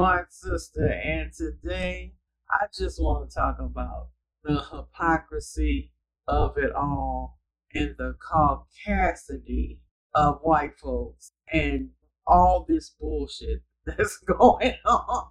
smart sister. And today, I just want to talk about the hypocrisy of it all and the caucasity of white folks and all this bullshit that's going on.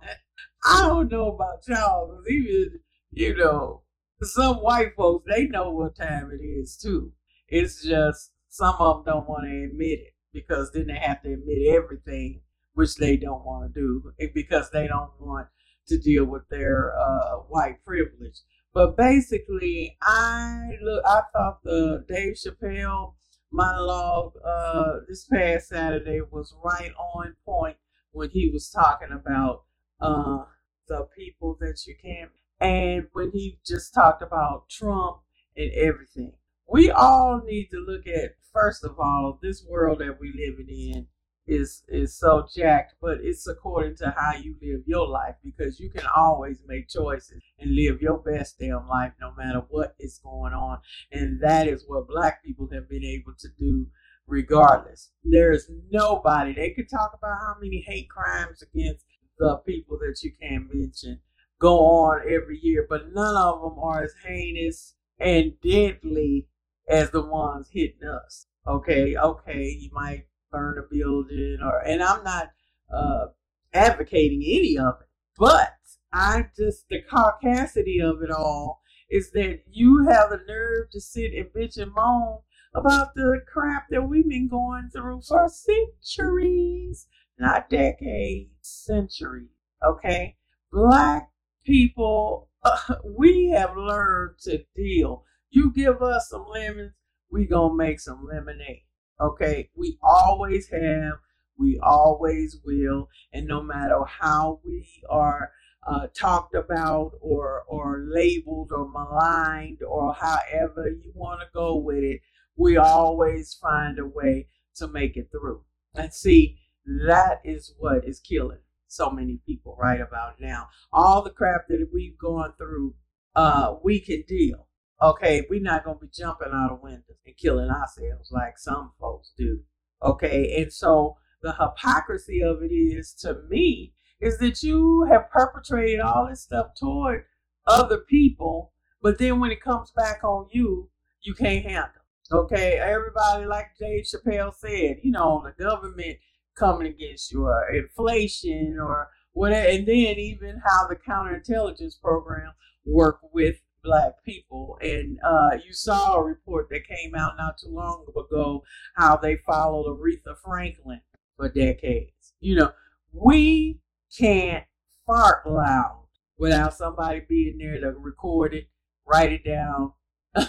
I don't know about y'all, because even, you know, some white folks, they know what time it is too. It's just some of them don't want to admit it because then they have to admit everything, which they don't want to do because they don't want to deal with their uh, white privilege. But basically, I look. I thought the Dave Chappelle monologue uh, this past Saturday was right on point when he was talking about uh, the people that you can't. and when he just talked about Trump and everything. We all need to look at first of all this world that we're living in is is so jacked, but it's according to how you live your life because you can always make choices and live your best damn life no matter what is going on. And that is what black people have been able to do regardless. There's nobody they could talk about how many hate crimes against the people that you can't mention go on every year, but none of them are as heinous and deadly as the ones hitting us. Okay, okay, you might burn a building or and I'm not uh, advocating any of it, but I just the caucasity of it all is that you have the nerve to sit and bitch and moan about the crap that we've been going through for centuries, not decades, centuries. Okay, black people, uh, we have learned to deal. You give us some lemons, we gonna make some lemonade. Okay, we always have, we always will, and no matter how we are uh, talked about or or labeled or maligned or however you want to go with it, we always find a way to make it through. And see, that is what is killing so many people right about now. All the crap that we've gone through, uh, we can deal Okay, we're not gonna be jumping out of windows and killing ourselves like some folks do. Okay, and so the hypocrisy of it is to me is that you have perpetrated all this stuff toward other people, but then when it comes back on you, you can't handle. Okay, everybody like Dave Chappelle said, you know, the government coming against you or inflation or whatever, and then even how the counterintelligence program work with black people. And uh, you saw a report that came out not too long ago how they followed Aretha Franklin for decades. You know, we can't fart loud without somebody being there to record it, write it down,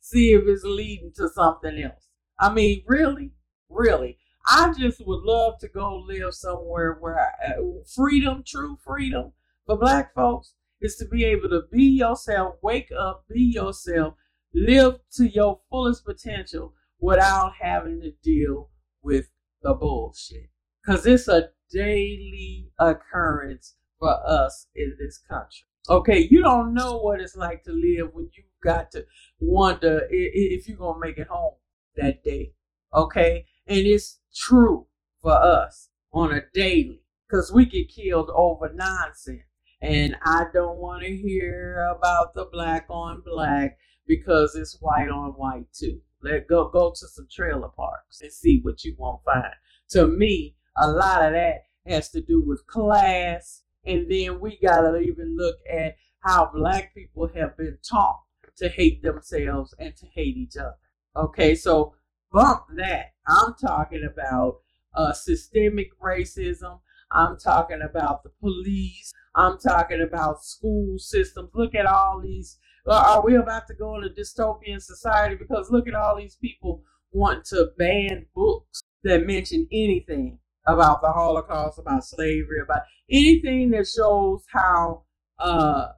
see if it's leading to something else. I mean, really, really. I just would love to go live somewhere where I, uh, freedom, true freedom for black folks is to be able to be yourself, wake up, be yourself, live to your fullest potential without having to deal with the bullshit. Because it's a daily occurrence for us in this country. Okay, you don't know what it's like to live when you got to wonder if you're going to make it home that day. Okay, and it's true for us on a daily because we get killed over nonsense. And I don't want to hear about the black on black because it's white on white too. Let go go to some trailer parks and see what you won't find. To me, a lot of that has to do with class, and then we gotta even look at how black people have been taught to hate themselves and to hate each other. Okay, so bump that. I'm talking about uh, systemic racism. I'm talking about the police. I'm talking about school systems. Look at all these. Are we about to go in a dystopian society? Because look at all these people wanting to ban books that mention anything about the Holocaust, about slavery, about anything that shows how uh,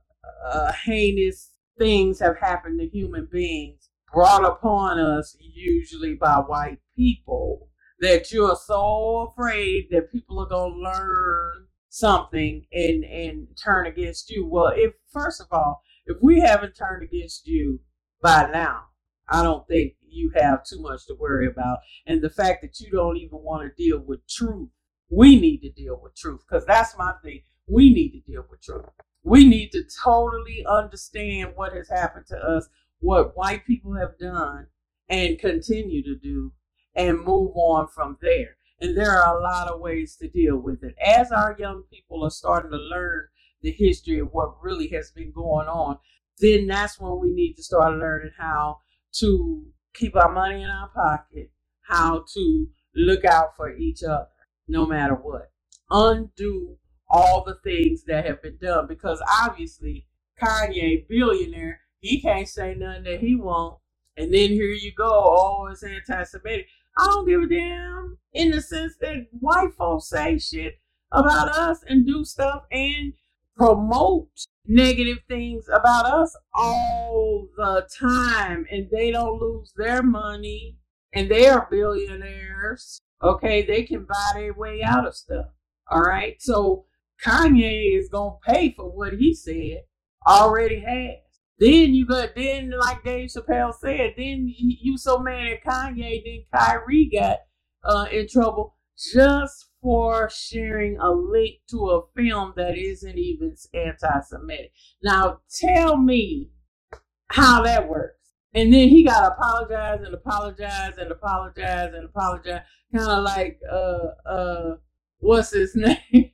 uh, heinous things have happened to human beings brought upon us, usually by white people that you're so afraid that people are going to learn something and and turn against you well if first of all if we haven't turned against you by now I don't think you have too much to worry about. And the fact that you don't even want to deal with truth, we need to deal with truth because that's my thing. We need to deal with truth. We need to totally understand what has happened to us, what white people have done and continue to do, and move on from there. And there are a lot of ways to deal with it. As our young people are starting to learn the history of what really has been going on, then that's when we need to start learning how to keep our money in our pocket, how to look out for each other no matter what. Undo all the things that have been done because obviously Kanye, billionaire, he can't say nothing that he won't. And then here you go, oh, it's anti-Semitic. I don't give a damn in the sense that white folks say shit about us and do stuff and promote negative things about us all the time and they don't lose their money and they are billionaires. Okay, they can buy their way out of stuff. All right. So Kanye is gonna pay for what he said, already has. Then you got then like Dave Chappelle said, then you so mad at Kanye, then Kyrie got uh, in trouble just for sharing a link to a film that isn't even anti-Semitic. Now tell me how that works. And then he got to apologize and apologize and apologize and apologize, kind of like uh uh what's his name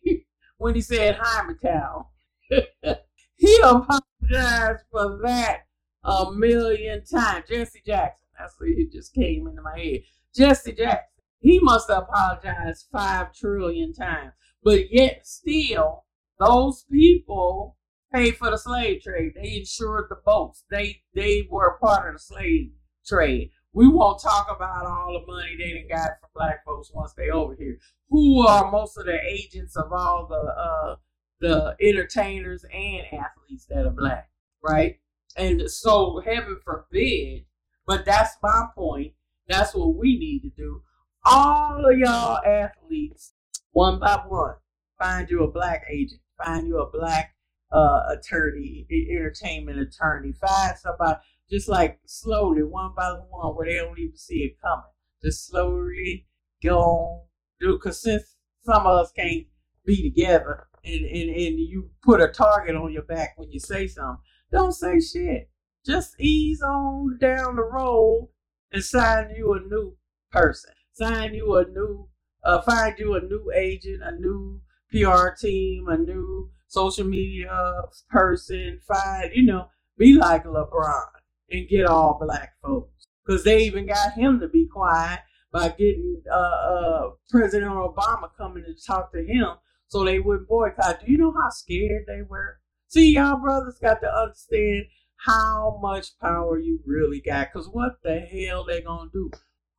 when he said Hymietown. he apologized for that a million times. Jesse Jackson. That's what it just came into my head. Jesse Jackson. He must have apologized five trillion times. But yet still, those people paid for the slave trade. They insured the boats. They they were part of the slave trade. We won't talk about all the money they got from black folks once they over here. Who are most of the agents of all the uh, the entertainers and athletes that are black, right? And so heaven forbid, but that's my point. That's what we need to do all of y'all athletes, one by one, find you a black agent, find you a black uh, attorney, entertainment attorney, find somebody just like slowly, one by one, where they don't even see it coming. Just slowly go on, do because since some of us can't be together and, and, and you put a target on your back when you say something, don't say shit. Just ease on down the road and sign you a new person sign you a new, uh, find you a new agent, a new PR team, a new social media person. Find, you know, be like LeBron and get all black folks. Because they even got him to be quiet by getting uh, uh, President Obama coming to talk to him so they wouldn't boycott. Do you know how scared they were? See, y'all brothers got to understand how much power you really got. Because what the hell they to do?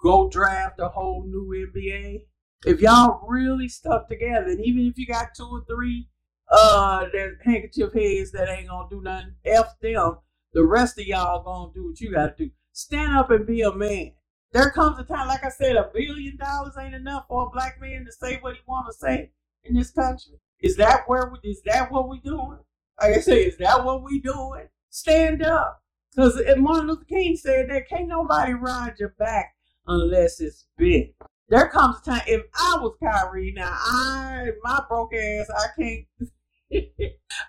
go draft a whole new NBA. If y'all really stuck together, and even if you got two or three uh that handkerchief heads that ain't gonna do nothing, F them. The rest of y'all gonna do what you gotta do. Stand up and be a man. There comes a time, like I said, a billion dollars ain't enough for a black man to say what he wanna say in this country. Is that where we, is that what we doing? Like I say, is that what we doing? Stand up. Because Martin Luther King said that can't nobody ride your back unless it's big. There comes a time if I was Kyrie, now I my broke ass, I can't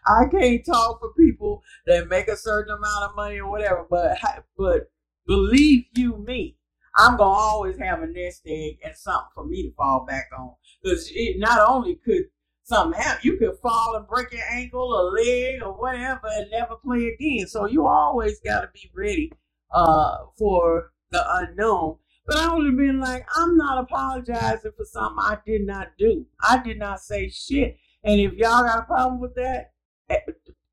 I can't talk for people that make a certain amount of money or whatever, but but believe you me, I'm gonna always have a nest egg and something for me to fall back on. Because it not only could something happen, you could fall and break your ankle or leg or whatever and never play again. So you always gotta be ready uh, for the unknown. But I would have been like, I'm not apologizing for something I did not do. I did not say shit. And if y'all got a problem with that, eh,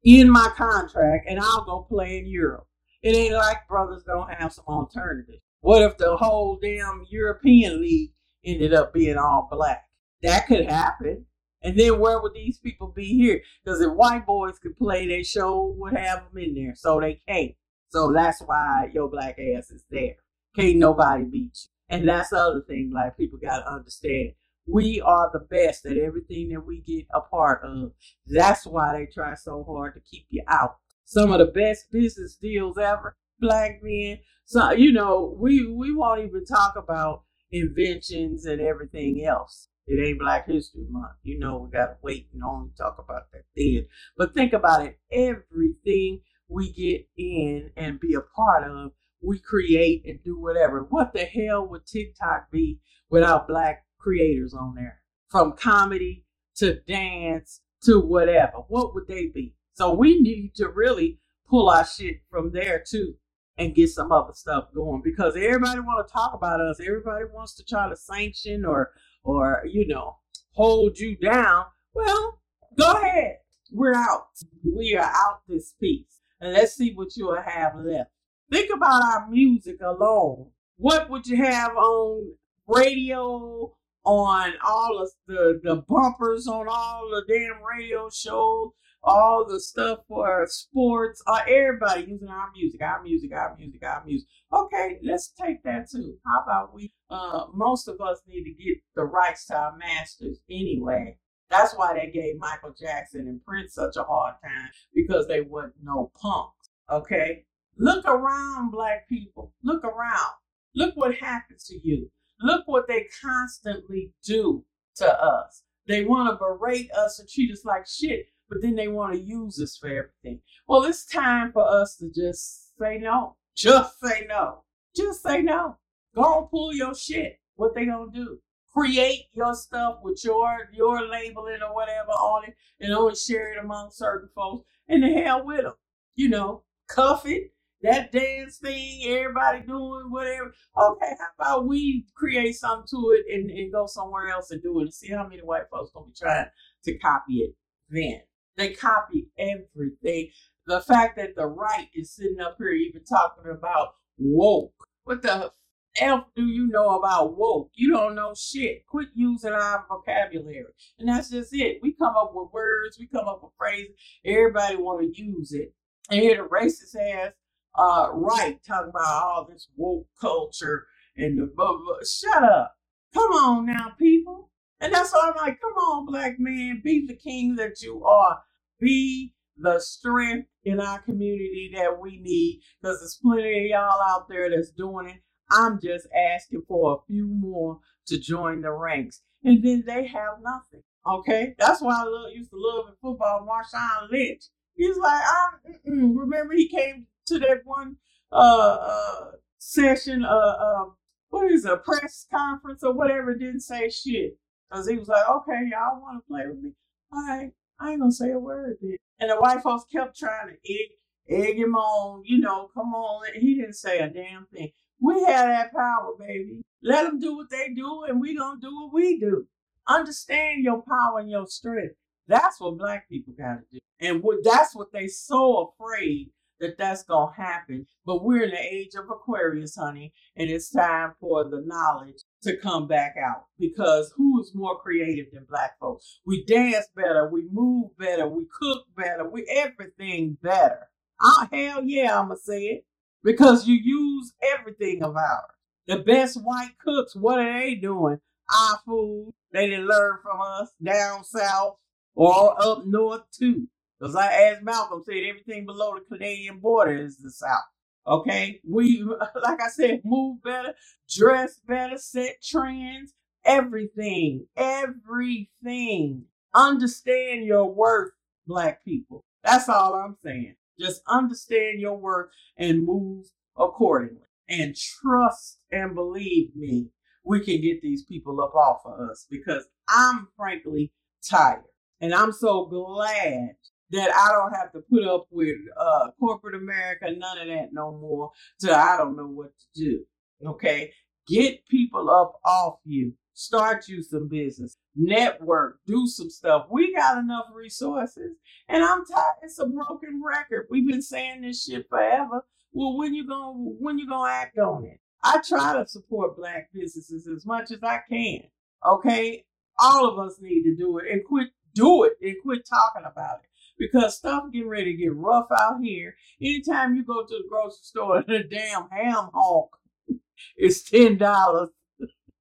in my contract, and I'll go play in Europe. It ain't like brothers don't have some alternatives. What if the whole damn European league ended up being all black? That could happen. And then where would these people be here? Because if white boys could play, they show would have them in there. So they can't. So that's why your black ass is there. Can't nobody beat you. And that's the other thing, like people gotta understand. We are the best at everything that we get a part of. That's why they try so hard to keep you out. Some of the best business deals ever black men. So you know, we we won't even talk about inventions and everything else. It ain't Black History Month. You know, we gotta wait and only talk about that then. But think about it. Everything we get in and be a part of, we create and do whatever. What the hell would TikTok be without black creators on there? From comedy to dance to whatever. What would they be? So we need to really pull our shit from there too and get some other stuff going because everybody want to talk about us. Everybody wants to try to sanction or or you know hold you down. Well, go ahead. We're out. We are out this piece. And let's see what you'll have left. Think about our music alone. What would you have on radio, on all of the, the bumpers, on all the damn radio shows, all the stuff for sports, uh, everybody using our music, our music, our music, our music. Okay, let's take that too. How about we, uh, most of us need to get the rights to our masters anyway. That's why they gave Michael Jackson and Prince such a hard time because they wasn't no punks. Okay? Look around, black people. Look around. Look what happens to you. Look what they constantly do to us. They want to berate us and treat us like shit but then they want to use us for everything. Well, it's time for us to just say no. Just say no. Just say no. Go and pull your shit. What they gonna do? Create your stuff with your your labeling or whatever on it, and only share it among certain folks. And the hell with them. You know, cuff it. That dance thing, everybody doing whatever. Okay, how about we create something to it and, and go somewhere else and do it and see how many white folks gonna be trying to copy it then. They copy everything. The fact that the right is sitting up here even talking about woke. What the F do you know about woke? You don't know shit. Quit using our vocabulary. And that's just it. We come up with words, we come up with phrases. Everybody want to use it. And here the racist ass uh, right talking about all this woke culture and the blah, blah. Shut up. Come on now, people. And that's why I'm like, come on, black man, be the king that you are. Be the strength in our community that we need because there's plenty of y'all out there that's doing it. I'm just asking for a few more to join the ranks. And then they have nothing. Okay? That's why I love, used to love in football Marshawn Lynch. He's like, I'm, remember he came to that one uh, uh, session, uh, uh, what is it, a press conference or whatever, didn't say shit. Because he was like, okay, y'all want to play with me? All right, I ain't to say a word then. And the white folks kept trying to egg, egg him on, you know, come on. He didn't say a damn thing. We have that power, baby. Let them do what they do, and we to do what we do. Understand your power and your strength. That's what black people got to do. And what, that's what they so afraid that that's to happen. But we're in the age of Aquarius, honey, and it's time for the knowledge to come back out because who is more creative than black folks? We dance better, we move better, we cook better, we everything better. Oh, hell yeah, I'm going to say it because you use everything of ours. The best white cooks, what are they doing? Ah, Our food. They didn't learn from us down south or up north too. Because I, as Malcolm said, everything below the Canadian border is the South. Okay, we like I said, move better, dress better, set trends, everything, everything. Understand your worth, black people. That's all I'm saying. Just understand your worth and move accordingly. And trust and believe me, we can get these people up off of us because I'm frankly tired. And I'm so glad that I don't have to put up with uh, corporate America, none of that no more, So I don't know what to do. Okay? Get people up off you. Start you some business. Network. Do some stuff. We got enough resources. And I'm tired. It's a broken record. We've been saying this shit forever. Well, when you gonna when you gonna act on it? I try to support black businesses as much as I can. Okay? All of us need to do it and quit do it and quit talking about it because stuff getting ready to get rough out here. Anytime you go to the grocery store and the damn ham hock is ten dollars.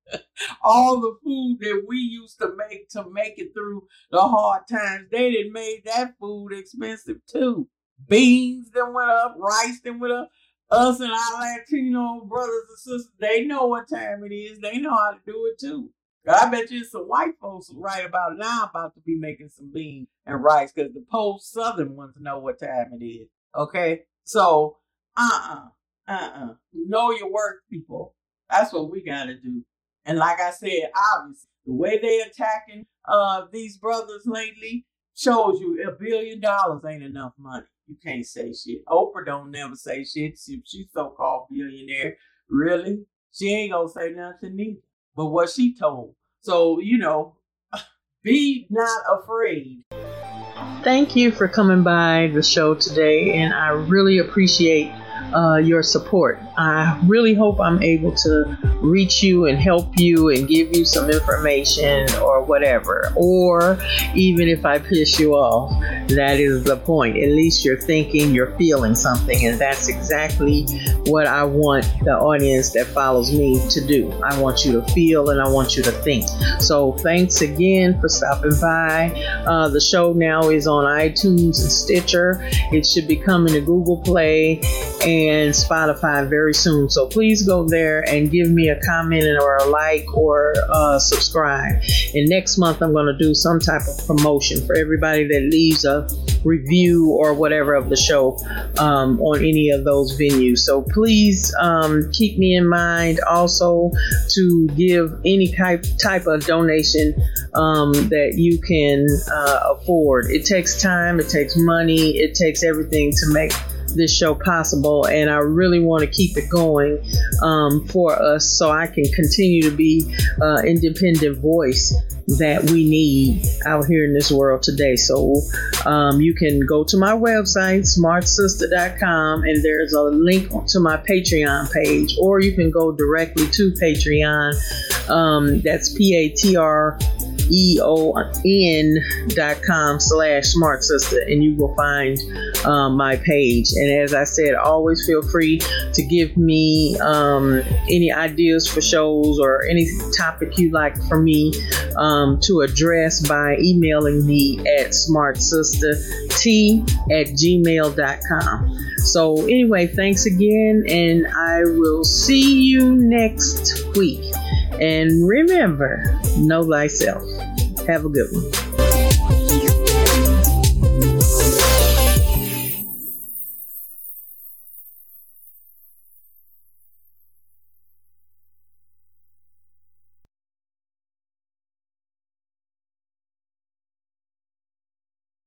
All the food that we used to make to make it through the hard times, they didn't made that food expensive too. Beans then went up, rice then went up. us and our Latino brothers and sisters, they know what time it is. They know how to do it too. I bet you some white folks right about now about to be making some beans and rice because the post southern ones know what time it is. Okay? So, uh uh-uh, uh, uh Know your work, people. That's what we got to do. And like I said, obviously, the way they attacking uh these brothers lately shows you a billion dollars ain't enough money. You can't say shit. Oprah don't never say shit. She, she's so-called billionaire. Really? She ain't gonna say nothing neither. But what she told. So, you know, be not afraid. Thank you for coming by the show today, and I really appreciate uh, your support. I really hope I'm able to reach you and help you and give you some information or whatever. Or even if I piss you off, that is the point. At least you're thinking, you're feeling something, and that's exactly what I want the audience that follows me to do. I want you to feel and I want you to think. So thanks again for stopping by. Uh, the show now is on iTunes and Stitcher. It should be coming to Google Play and Spotify very soon. So please go there and give me a comment or a like or uh, subscribe. And next month, I'm going to do some type of promotion for everybody that leaves a review or whatever of the show um, on any of those venues. So please um, keep me in mind also to give any type type of donation um, that you can uh, afford. It takes time, it takes money, it takes everything to make this show possible, and I really want to keep it going um, for us so I can continue to be uh, independent voice that we need out here in this world today. So um, you can go to my website, smartsister.com, and there's a link to my Patreon page, or you can go directly to Patreon. Um, that's P A T R E-O-N dot com slash smart sister and you will find um, my page. And as I said always feel free to give me um, any ideas for shows or any topic you like for me um, to address by emailing me at smartsisterT at gmail.com so anyway thanks again and I will see you next week and remember, know thyself. Have a good one.